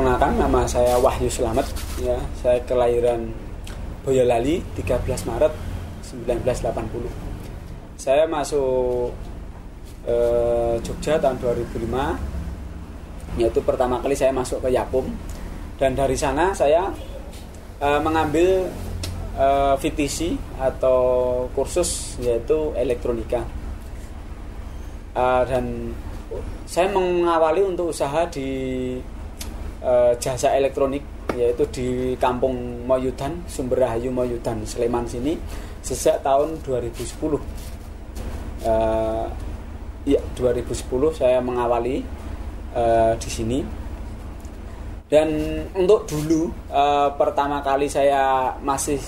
Perkenalkan nama saya Wahyu Selamat ya. Saya kelahiran Boyolali 13 Maret 1980. Saya masuk eh, Jogja tahun 2005 yaitu pertama kali saya masuk ke Yapum dan dari sana saya eh, mengambil eh, VTC atau kursus yaitu elektronika Eh, dan saya mengawali untuk usaha di uh, jasa elektronik yaitu di Kampung Moyudan, Sumberahayu Moyudan, Sleman sini sejak tahun 2010. Uh, ya 2010 saya mengawali uh, di sini. Dan untuk dulu uh, pertama kali saya masih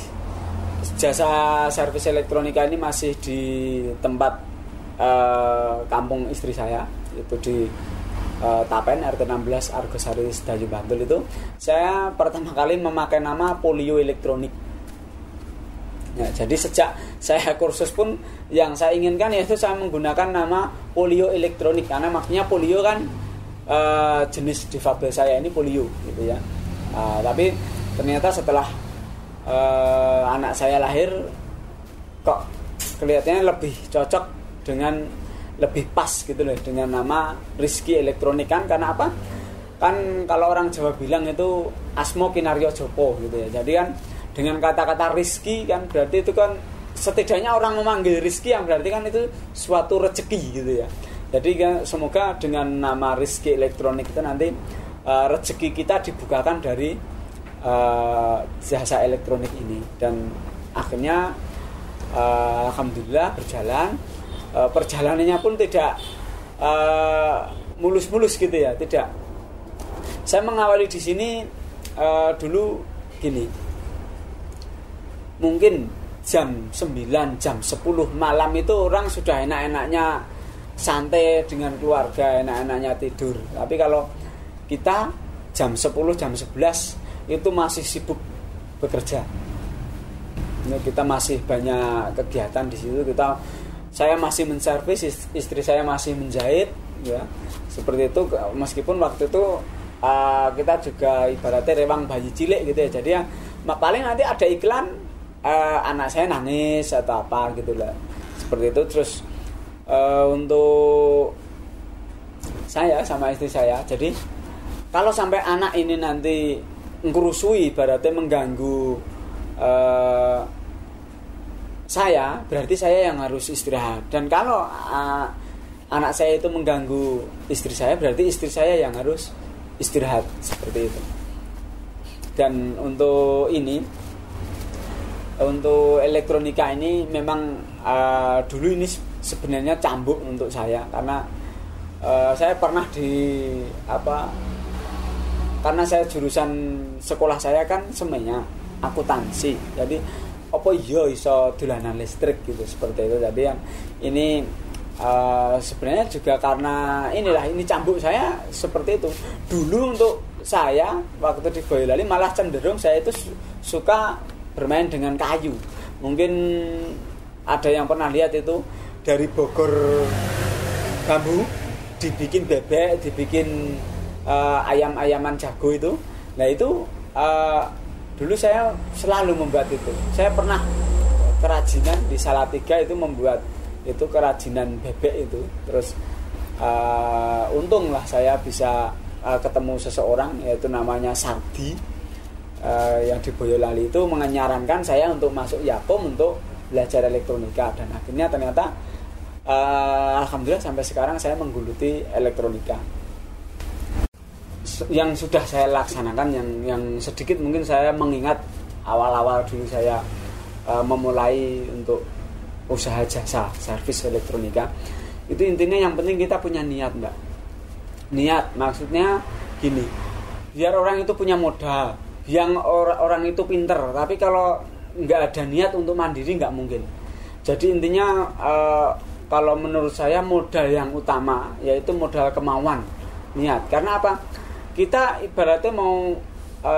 jasa servis elektronika ini masih di tempat uh, kampung istri saya itu di uh, Tapen RT 16 Argosari Sedayu Bantul itu saya pertama kali memakai nama polio elektronik ya, jadi sejak saya kursus pun yang saya inginkan yaitu saya menggunakan nama polio elektronik karena maksudnya polio kan uh, jenis difabel saya ini polio gitu ya. Uh, tapi ternyata setelah uh, anak saya lahir kok kelihatannya lebih cocok dengan lebih pas gitu loh dengan nama Rizky Elektronik kan karena apa? Kan kalau orang Jawa bilang itu Asmo Kinaryo Jopo gitu ya. Jadi kan dengan kata-kata Rizky kan berarti itu kan setidaknya orang memanggil Rizky yang berarti kan itu suatu rezeki gitu ya. Jadi kan semoga dengan nama Rizky Elektronik itu nanti uh, rezeki kita dibukakan dari uh, jasa elektronik ini dan akhirnya uh, alhamdulillah berjalan uh, perjalanannya pun tidak mulus-mulus uh, gitu ya, tidak. Saya mengawali di sini uh, dulu gini. Mungkin jam 9, jam 10 malam itu orang sudah enak-enaknya santai dengan keluarga, enak-enaknya tidur. Tapi kalau kita jam 10, jam 11 itu masih sibuk bekerja. Kita masih banyak kegiatan di situ, kita saya masih menservis istri saya masih menjahit ya. Seperti itu meskipun waktu itu uh, kita juga ibaratnya rewang bayi cilik gitu ya. Jadi ya paling nanti ada iklan uh, anak saya nangis atau apa gitu lah. Seperti itu. Terus uh, untuk saya sama istri saya jadi kalau sampai anak ini nanti ngurusui ibaratnya mengganggu uh, saya berarti saya yang harus istirahat. Dan kalau uh, anak saya itu mengganggu istri saya berarti istri saya yang harus istirahat seperti itu. Dan untuk ini untuk elektronika ini memang uh, dulu ini sebenarnya cambuk untuk saya. Karena uh, saya pernah di apa karena saya jurusan sekolah saya kan semuanya akuntansi. Jadi apa iya iso dolanan listrik? gitu seperti itu. Tadi yang ini uh, sebenarnya juga karena inilah ini cambuk saya seperti itu. Dulu untuk saya waktu di Boyolali malah cenderung saya itu suka bermain dengan kayu. Mungkin ada yang pernah lihat itu dari Bogor bambu dibikin bebek dibikin uh, ayam-ayaman jago itu. Nah itu uh, dulu saya selalu membuat itu. Saya pernah kerajinan di Salatiga itu membuat itu kerajinan bebek itu. Terus uh, untunglah saya bisa uh, ketemu seseorang yaitu namanya Sardi uh, yang di Boyolali itu menyarankan saya untuk masuk Yakum untuk belajar elektronika. Dan akhirnya ternyata uh, alhamdulillah sampai sekarang saya menggeluti elektronika yang sudah saya laksanakan yang yang sedikit mungkin saya mengingat awal-awal dulu saya uh, memulai untuk usaha jasa servis elektronika. Itu intinya yang penting kita punya niat mbak. Niat maksudnya gini biar orang itu punya modal yang or orang itu pinter tapi kalau nggak ada niat untuk mandiri nggak mungkin. Jadi intinya uh, kalau menurut saya modal yang utama yaitu modal kemauan niat. Karena apa kita ibaratnya mau e,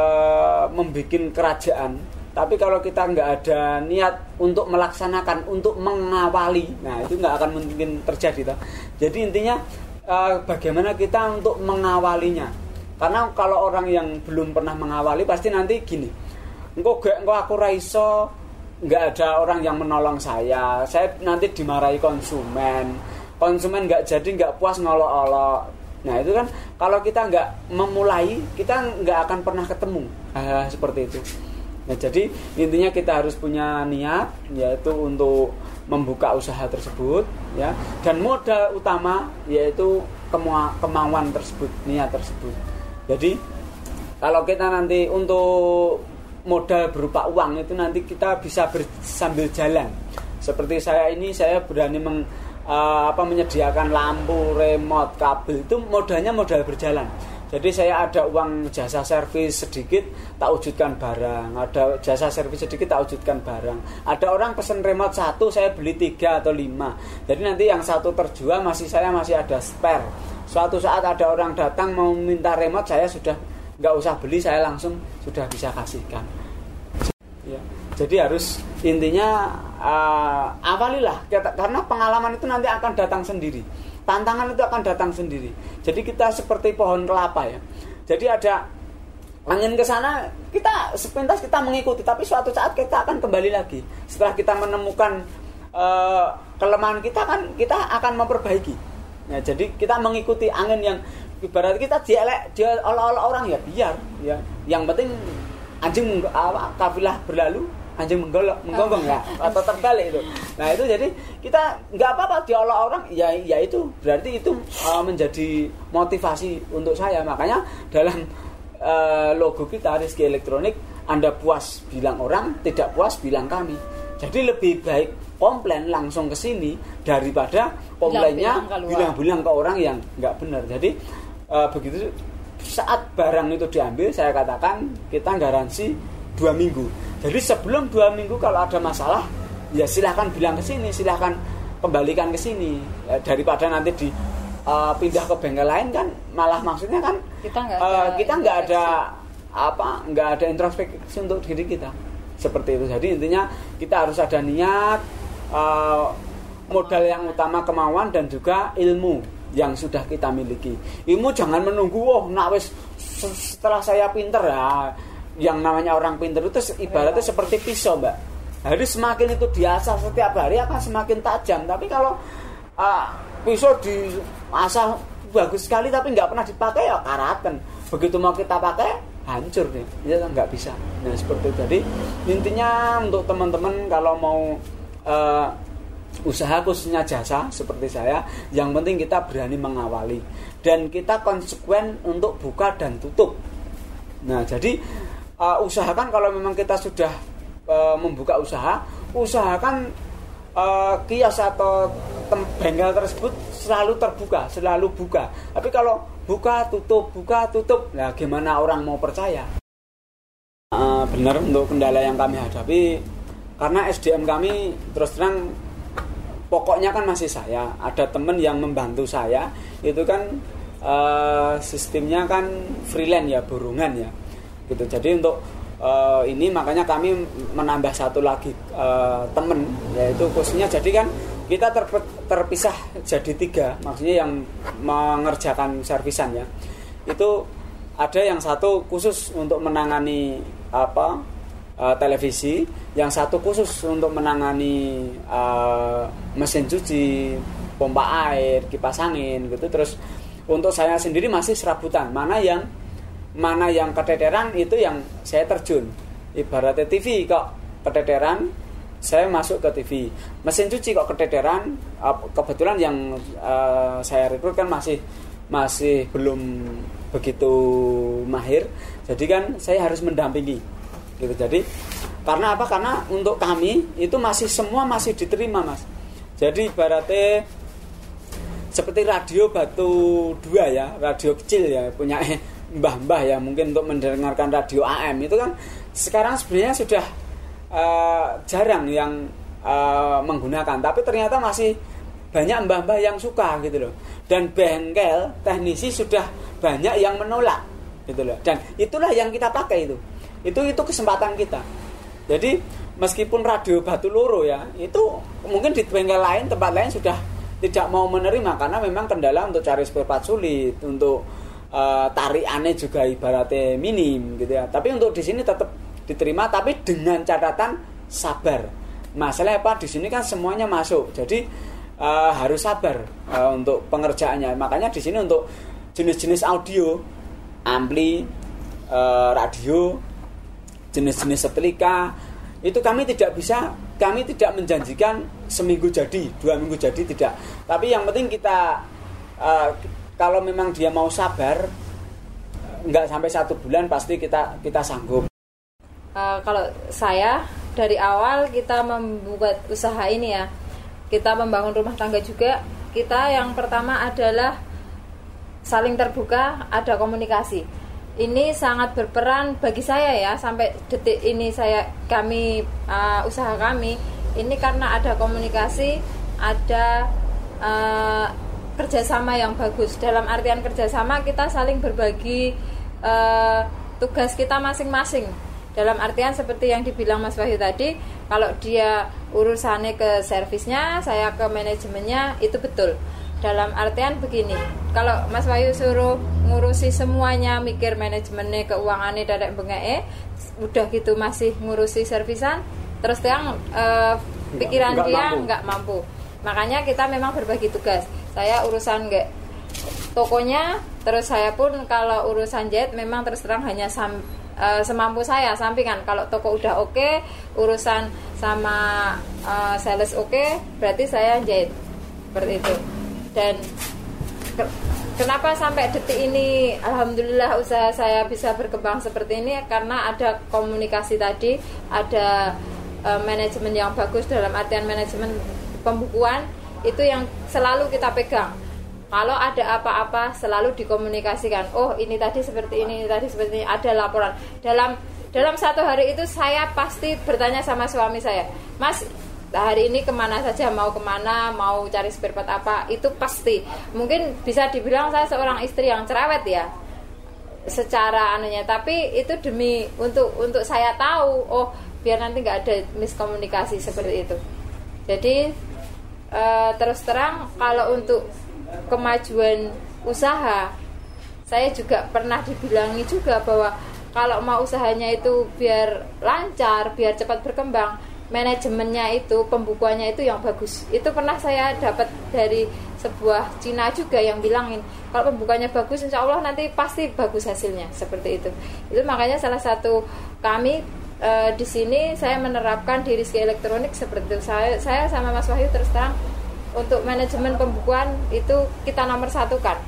membuat kerajaan tapi kalau kita nggak ada niat untuk melaksanakan untuk mengawali nah itu nggak akan mungkin terjadi toh. jadi intinya e, bagaimana kita untuk mengawalinya karena kalau orang yang belum pernah mengawali pasti nanti gini engkau gak aku raiso nggak ada orang yang menolong saya saya nanti dimarahi konsumen konsumen nggak jadi nggak puas ngolok-olok nah itu kan kalau kita nggak memulai kita nggak akan pernah ketemu hal seperti itu. Nah jadi intinya kita harus punya niat yaitu untuk membuka usaha tersebut ya. Dan modal utama yaitu kemauan tersebut niat tersebut. Jadi kalau kita nanti untuk modal berupa uang itu nanti kita bisa sambil jalan. Seperti saya ini saya berani meng, uh, apa menyediakan lampu, remote, kabel itu modalnya modal berjalan. Jadi saya ada uang jasa servis sedikit tak wujudkan barang, ada jasa servis sedikit tak wujudkan barang. Ada orang pesen remote satu saya beli tiga atau lima. Jadi nanti yang satu terjual masih saya masih ada spare. Suatu saat ada orang datang mau minta remote saya sudah nggak usah beli saya langsung sudah bisa kasihkan ya. jadi harus intinya uh, awalilah karena pengalaman itu nanti akan datang sendiri. Tantangan itu akan datang sendiri. Jadi kita seperti pohon kelapa ya. Jadi ada angin ke sana kita sepintas kita mengikuti tapi suatu saat kita akan kembali lagi. Setelah kita menemukan uh, kelemahan kita kan kita akan memperbaiki. Nah, jadi kita mengikuti angin yang ibarat kita dialek dia olah-olah orang ya biar ya. Yang penting anjing kafilah berlalu anjing menggolok menggonggong ya. Atau terbalik itu. Nah itu jadi kita nggak apa-apa diolah orang ya ya itu. Berarti itu uh, menjadi motivasi untuk saya. Makanya dalam uh, logo kita Rizky Elektronik anda puas bilang orang tidak puas bilang kami. Jadi lebih baik komplain langsung ke sini daripada komplainnya bilang-bilang ke orang yang nggak benar. Jadi uh, begitu saat barang itu diambil saya katakan kita garansi dua minggu. Jadi sebelum dua minggu kalau ada masalah ya silahkan bilang ke sini silahkan kembalikan ke sini. Ya, daripada nanti di uh, pindah ke bengkel lain kan malah maksudnya kan kita nggak ada, uh, kita nggak ada apa nggak ada introspeksi untuk diri kita. Seperti itu. Jadi intinya kita harus ada niat uh, modal yang utama kemauan dan juga ilmu yang sudah kita miliki. Ilmu jangan menunggu, oh, nak wes setelah saya pinter ya, yang namanya orang pinter itu ibaratnya ya. seperti pisau, mbak. Jadi semakin itu diasah setiap hari akan semakin tajam. Tapi kalau uh, pisau diasah bagus sekali tapi nggak pernah dipakai ya karatan. Begitu mau kita pakai hancur nih, ya nggak bisa. Nah seperti itu. Jadi intinya untuk teman-teman kalau mau uh, usaha khususnya jasa seperti saya yang penting kita berani mengawali dan kita konsekuen untuk buka dan tutup nah jadi uh, usahakan kalau memang kita sudah uh, membuka usaha usahakan uh, kios atau bengkel tersebut selalu terbuka selalu buka. Tapi kalau buka tutup buka tutup nah gimana orang mau percaya? Uh, benar untuk kendala yang kami hadapi karena SDM kami terus terang pokoknya kan masih saya. Ada temen yang membantu saya itu kan uh, sistemnya kan freelance ya burungan ya gitu jadi untuk uh, ini makanya kami menambah satu lagi uh, temen yaitu khususnya jadi kan kita ter, terpisah jadi tiga maksudnya yang mengerjakan servisan ya itu ada yang satu khusus untuk menangani apa uh, televisi yang satu khusus untuk menangani uh, mesin cuci, pompa air, kipas angin gitu. Terus untuk saya sendiri masih serabutan. Mana yang mana yang keteteran itu yang saya terjun. Ibaratnya TV kok keteteran, saya masuk ke TV. Mesin cuci kok keteteran, kebetulan yang uh, saya rekrut kan masih masih belum begitu mahir. Jadi kan saya harus mendampingi. Gitu. Jadi karena apa? Karena untuk kami itu masih semua masih diterima, Mas. Jadi ibaratnya seperti radio batu dua ya, radio kecil ya, punya mbah-mbah ya mungkin untuk mendengarkan radio AM itu kan sekarang sebenarnya sudah uh, jarang yang uh, menggunakan, tapi ternyata masih banyak mbah-mbah yang suka gitu loh. Dan bengkel teknisi sudah banyak yang menolak gitu loh. Dan itulah yang kita pakai itu. Itu itu kesempatan kita jadi meskipun radio batu loro ya, itu mungkin di bengkel lain, tempat lain sudah tidak mau menerima karena memang kendala untuk cari spare part sulit, untuk uh, tarikannya juga ibaratnya minim gitu ya. Tapi untuk di sini tetap diterima tapi dengan catatan sabar. Masalah apa? Di sini kan semuanya masuk. Jadi uh, harus sabar uh, untuk pengerjaannya. Makanya di sini untuk jenis-jenis audio ampli uh, radio jenis-jenis setrika itu kami tidak bisa kami tidak menjanjikan seminggu jadi dua minggu jadi tidak. Tapi yang penting kita kalau memang dia mau sabar nggak sampai satu bulan pasti kita kita sanggup. Uh, kalau saya dari awal kita membuat usaha ini ya. Kita membangun rumah tangga juga. Kita yang pertama adalah saling terbuka ada komunikasi. Ini sangat berperan bagi saya ya sampai detik ini saya kami uh, usaha kami. Ini karena ada komunikasi ada uh, kerjasama yang bagus. Dalam artian kerjasama kita saling berbagi uh, tugas kita masing-masing. Dalam artian seperti yang dibilang Mas Wahyu tadi kalau dia urusannya ke servisnya saya ke manajemennya itu betul. Dalam artian begini kalau Mas Wahyu suruh ngurusi semuanya mikir manajemennya keuangannya dadek bengek udah gitu masih ngurusi servisan terus terang uh, pikiran enggak, dia nggak mampu makanya kita memang berbagi tugas. Saya urusan nggak tokonya terus saya pun kalau urusan jet memang terus terang hanya sam, uh, semampu saya sampingan. Kalau toko udah oke okay, urusan sama uh, sales oke okay, berarti saya jet. Seperti itu. Dan ke, kenapa sampai detik ini alhamdulillah usaha saya bisa berkembang seperti ini? Karena ada komunikasi tadi ada uh, manajemen yang bagus dalam artian manajemen pembukuan itu yang selalu kita pegang. Kalau ada apa-apa selalu dikomunikasikan. Oh ini tadi seperti ini ini tadi seperti ini ada laporan. Dalam dalam satu hari itu saya pasti bertanya sama suami saya mas hari ini ke mana saja? Mau ke mana? Mau cari spare apa? Itu pasti. Mungkin bisa dibilang saya seorang istri yang cerewet ya secara anunya. Tapi itu demi untuk untuk saya tahu oh biar nanti nggak ada miskomunikasi seperti itu. Jadi e, terus terang kalau untuk kemajuan usaha saya juga pernah dibilangi juga bahwa kalau mau usahanya itu biar lancar biar cepat berkembang manajemennya itu pembukuannya itu yang bagus. Itu pernah saya dapat dari sebuah Cina juga yang bilangin kalau pembukuannya bagus insya Allah nanti pasti bagus hasilnya. Seperti itu. Itu makanya salah satu kami e, di sini saya menerapkan di Rizky Elektronik seperti itu. Saya saya sama Mas Wahyu terus terang untuk manajemen pembukuan itu kita nomor satu kan